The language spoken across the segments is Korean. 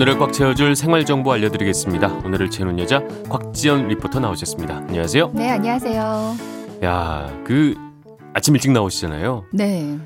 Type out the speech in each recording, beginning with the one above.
오늘을 꽉 채워줄 생활 정보 알려드리겠습니다. 오늘을 채우는 여자 곽지연 리포터 나오셨습니다. 안녕하세요. 네, 안녕하세요. 야, 그 아침 일찍 나오시잖아요. 네.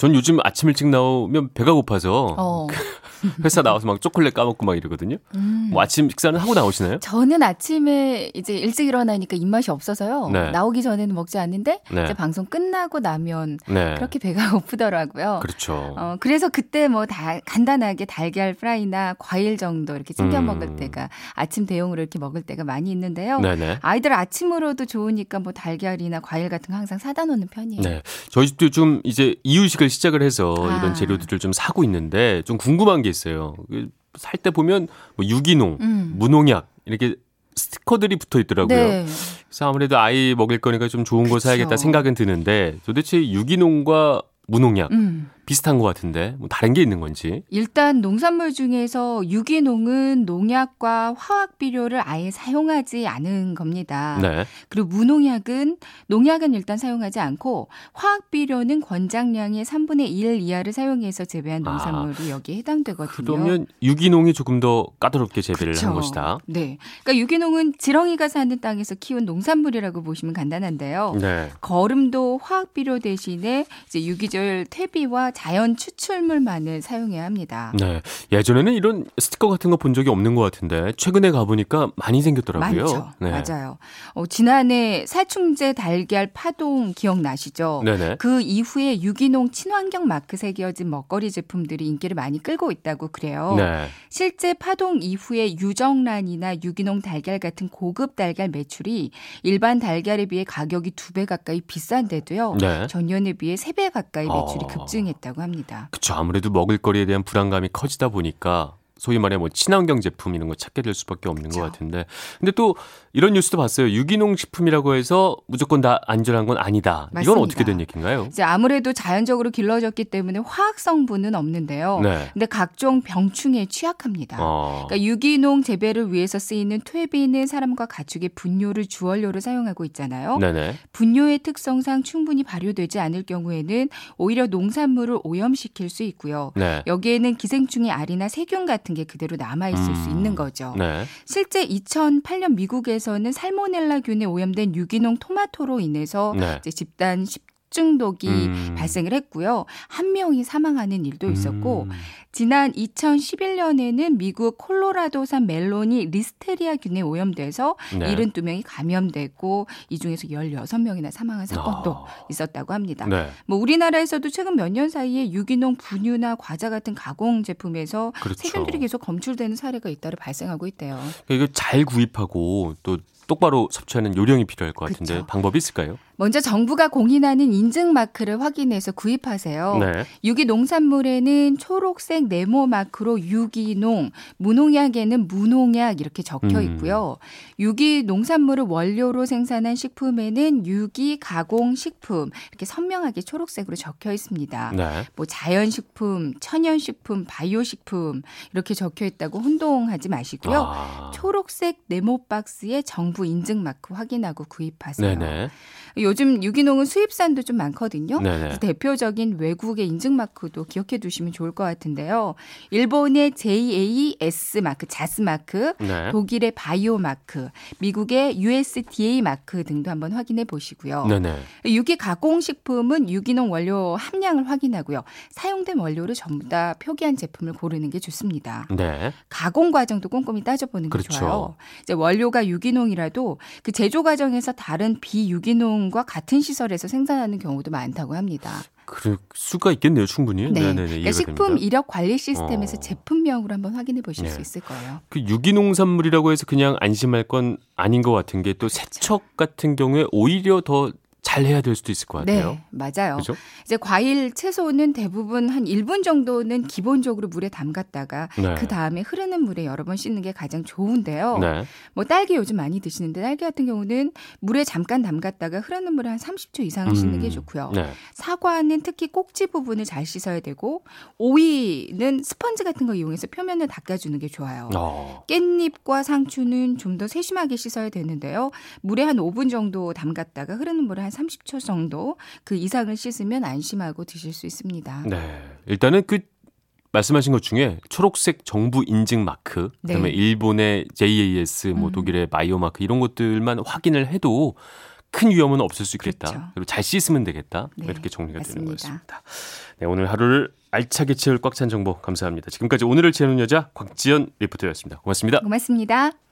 전 요즘 아침 일찍 나오면 배가 고파서 어. 회사 나와서 막 초콜릿 까먹고 막 이러거든요. 음. 뭐 아침 식사는 하고 나오시나요? 저는 아침에 이제 일찍 일어나니까 입맛이 없어서요. 네. 나오기 전에는 먹지 않는데 네. 이제 방송 끝나고 나면 네. 그렇게 배가 고프더라고요. 그렇죠. 어, 그래서 그때 뭐 다 간단하게 달걀 프라이나 과일 정도 이렇게 챙겨 음. 먹을 때가 아침 대용으로 이렇게 먹을 때가 많이 있는데요. 네네. 아이들 아침으로도 좋으니까 뭐 달걀이나 과일 같은 거 항상 사다 놓는 편이에요. 네. 저희 집도 좀 이제 이유식을 시작을 해서 아. 이런 재료들을 좀 사고 있는데 좀 궁금한 게 있어요. 그살때 보면 뭐 유기농, 음. 무농약 이렇게 스티커들이 붙어 있더라고요. 네. 그래서 아무래도 아이 먹일 거니까 좀 좋은 거 그쵸. 사야겠다 생각은 드는데 도대체 유기농과 무농약 음. 비슷한 것 같은데 뭐 다른 게 있는 건지. 일단 농산물 중에서 유기농은 농약과 화학 비료를 아예 사용하지 않은 겁니다. 네. 그리고 무농약은 농약은 일단 사용하지 않고 화학 비료는 권장량의 3분의 1 이하를 사용해서 재배한 아. 농산물이 여기에 해당되거든요. 그러면 유기농이 조금 더 까다롭게 재배를 그쵸. 한 것이다. 네. 그러니까 유기농은 지렁이가 사는 땅에서 키운 농산물이라고 보시면 간단한데요. 네. 거름도 화학 비료 대신에 이제 유기질 퇴비와 자연 추출물만을 사용해야 합니다. 네. 예전에는 이런 스티커 같은 거 본 적이 없는 것 같은데 최근에 가보니까 많이 생겼더라고요. 많죠. 네. 맞아요. 어, 지난해 살충제 달걀 파동 기억나시죠? 네네. 그 이후에 유기농 친환경 마크 새겨진 먹거리 제품들이 인기를 많이 끌고 있다고 그래요. 네. 실제 파동 이후에 유정란이나 유기농 달걀 같은 고급 달걀 매출이 일반 달걀에 비해 가격이 두 배 가까이 비싼데도요. 네. 전년에 비해 세 배 가까이 매출이 어. 급증했다고 합니다. 그쵸. 아무래도 먹을거리에 대한 불안감이 커지다 보니까 소위 말해 뭐 친환경 제품 이런 거 찾게 될 수밖에 없는 그쵸. 것 같은데. 근데 또 이런 뉴스도 봤어요. 유기농 식품이라고 해서 무조건 다 안전한 건 아니다. 이건 맞습니다. 어떻게 된 얘기인가요? 이제 아무래도 자연적으로 길러졌기 때문에 화학 성분은 없는데요. 네. 근데 각종 병충해에 취약합니다. 어. 그러니까 유기농 재배를 위해서 쓰이는 퇴비는 사람과 가축의 분뇨를 주원료로 사용하고 있잖아요. 네네. 분뇨의 특성상 충분히 발효되지 않을 경우에는 오히려 농산물을 오염시킬 수 있고요. 네. 여기에는 기생충의 알이나 세균 같은 게 그대로 남아 있을 수 음. 있는 거죠. 네. 실제 2008년 미국에서는 살모넬라균에 오염된 유기농 토마토로 인해서 네. 이제 집단 식 중독이 음. 발생을 했고요. 한 명이 사망하는 일도 있었고 음. 지난 2011년에는 미국 콜로라도산 멜론이 리스테리아균에 오염돼서 네. 72명이 감염됐고 이 중에서 16명이나 사망한 사건도 아. 있었다고 합니다. 네. 뭐 우리나라에서도 최근 몇 년 사이에 유기농 분유나 과자 같은 가공 제품에서 그렇죠. 세균들이 계속 검출되는 사례가 잇따라 발생하고 있대요. 그러니까 이거 잘 구입하고 또 똑바로 섭취하는 요령이 필요할 것 같은데 그쵸. 방법이 있을까요? 먼저 정부가 공인하는 인증 마크를 확인해서 구입하세요. 네. 유기 농산물에는 초록색 네모 마크로 유기농, 무농약에는 무농약 이렇게 적혀 음. 있고요. 유기 농산물을 원료로 생산한 식품에는 유기 가공 식품 이렇게 선명하게 초록색으로 적혀 있습니다. 네. 뭐 자연 식품, 천연 식품, 바이오 식품 이렇게 적혀 있다고 혼동하지 마시고요. 아. 초록색 네모 박스에 정부 인증 마크 확인하고 구입하세요. 네네. 요즘 유기농은 수입산도 좀 많거든요. 대표적인 외국의 인증 마크도 기억해 두시면 좋을 것 같은데요. 일본의 JAS 마크, 자스 마크, 네. 독일의 바이오 마크, 미국의 USDA 마크 등도 한번 확인해 보시고요. 네네. 유기 가공 식품은 유기농 원료 함량을 확인하고요. 사용된 원료를 전부 다 표기한 제품을 고르는 게 좋습니다. 네. 가공 과정도 꼼꼼히 따져보는 게 그렇죠. 좋아요. 이제 원료가 유기농이라 도 그 제조 과정에서 다른 비유기농과 같은 시설에서 생산하는 경우도 많다고 합니다. 그럴 수가 있겠네요, 충분히. 네. 네네네. 그러니까 식품 됩니다. 이력 관리 시스템에서 어. 제품명으로 한번 확인해 보실 네. 수 있을 거예요. 그 유기농산물이라고 해서 그냥 안심할 건 아닌 것 같은 게 또 세척 같은 경우에 오히려 더 잘 해야 될 수도 있을 것 같아요. 네, 맞아요. 그죠? 이제 과일, 채소는 대부분 한 1분 정도는 기본적으로 물에 담갔다가 네. 그 다음에 흐르는 물에 여러 번 씻는 게 가장 좋은데요. 네. 뭐 딸기 요즘 많이 드시는데 딸기 같은 경우는 물에 잠깐 담갔다가 흐르는 물에 한 30초 이상을 씻는 게 음. 좋고요. 네. 사과는 특히 꼭지 부분을 잘 씻어야 되고 오이는 스펀지 같은 거 이용해서 표면을 닦아주는 게 좋아요. 어. 깻잎과 상추는 좀 더 세심하게 씻어야 되는데요. 물에 한 5분 정도 담갔다가 흐르는 물에 한 30초 정도 그 이상을 씻으면 안심하고 드실 수 있습니다. 네. 일단은 그 말씀하신 것 중에 초록색 정부 인증 마크, 그다음에 네. 일본의 JAS, 뭐 음. 독일의 바이오 마크 이런 것들만 확인을 해도 큰 위험은 없을 수 있겠다. 그렇죠. 그리고 잘 씻으면 되겠다. 네, 이렇게 정리가 되는 맞습니다. 거였습니다. 네, 오늘 하루를 알차게 채울 꽉 찬 정보 감사합니다. 지금까지 오늘을 채우는 여자 곽지연 리포터였습니다. 고맙습니다. 고맙습니다.